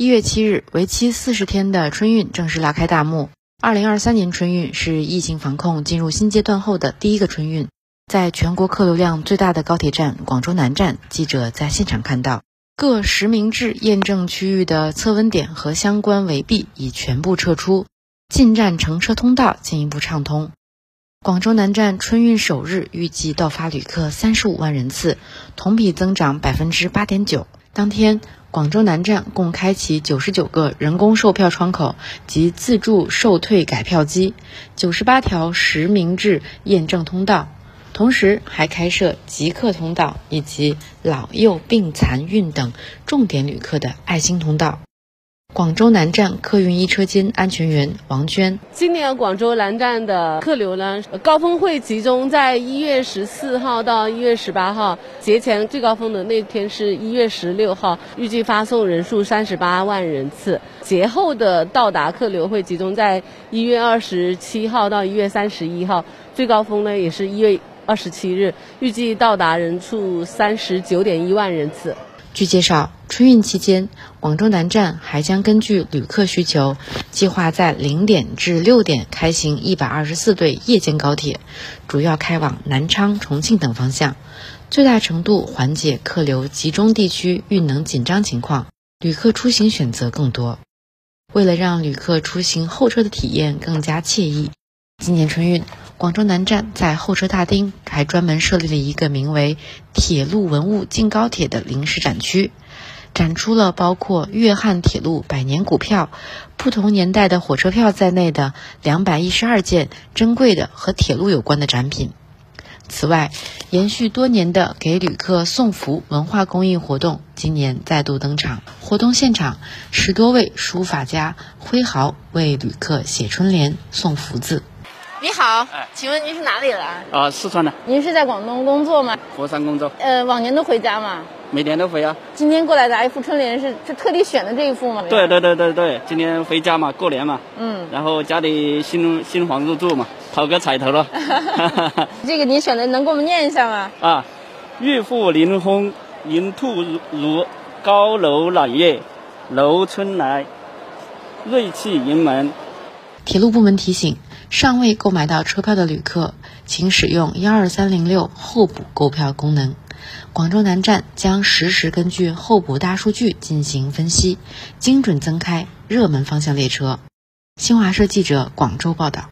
一月七日，为期四十天的春运正式拉开大幕。二零二三年春运是疫情防控进入新阶段后的第一个春运，在全国客流量最大的高铁站广州南站，记者在现场看到，各实名制验证区域的测温点和相关围蔽已全部撤出，进站乘车通道进一步畅通。广州南站春运首日预计到发旅客三十五万人次，同比增长百分之八点九。当天，广州南站共开启九十九个人工售票窗口及自助售退改票机，九十八条实名制验证通道，同时还开设极客通道以及老幼病残孕等重点旅客的爱心通道。广州南站客运一车间安全员王娟：今年广州南站的客流呢，高峰会集中在一月十四号到一月十八号，节前最高峰的那天是一月十六号，预计发送人数三十八万人次。节后的到达客流会集中在一月二十七号到一月三十一号，最高峰呢也是一月二十七日，预计到达人数三十九点一万人次。据介绍，春运期间，广州南站还将根据旅客需求，计划在零点至六点开行一百二十四对夜间高铁，主要开往南昌、重庆等方向，最大程度缓解客流集中地区运能紧张情况，旅客出行选择更多。为了让旅客出行候车的体验更加惬意，今年春运。广州南站在候车大厅还专门设立了一个名为“铁路文物进高铁”的临时展区，展出了包括粤汉铁路百年股票、不同年代的火车票在内的两百一十二件珍贵的和铁路有关的展品。此外，延续多年的给旅客送福文化公益活动今年再度登场。活动现场，十多位书法家挥毫为旅客写春联、送福字。你好，请问您是哪里人？啊，四川的。您是在广东工作吗？佛山工作。呃，往年都回家吗？每年都回啊。今天过来拿一副春联，是是特地选的这一副吗？对对对对对，今天回家嘛，过年嘛。嗯。然后家里新新房入住嘛，讨个彩头了。这个您选的能给我们念一下吗？啊，玉户临风迎兔如，高楼揽月楼春来，瑞气盈门。铁路部门提醒。尚未购买到车票的旅客，请使用幺二三零六候补购票功能。广州南站将实时根据候补大数据进行分析，精准增开热门方向列车。新华社记者广州报道。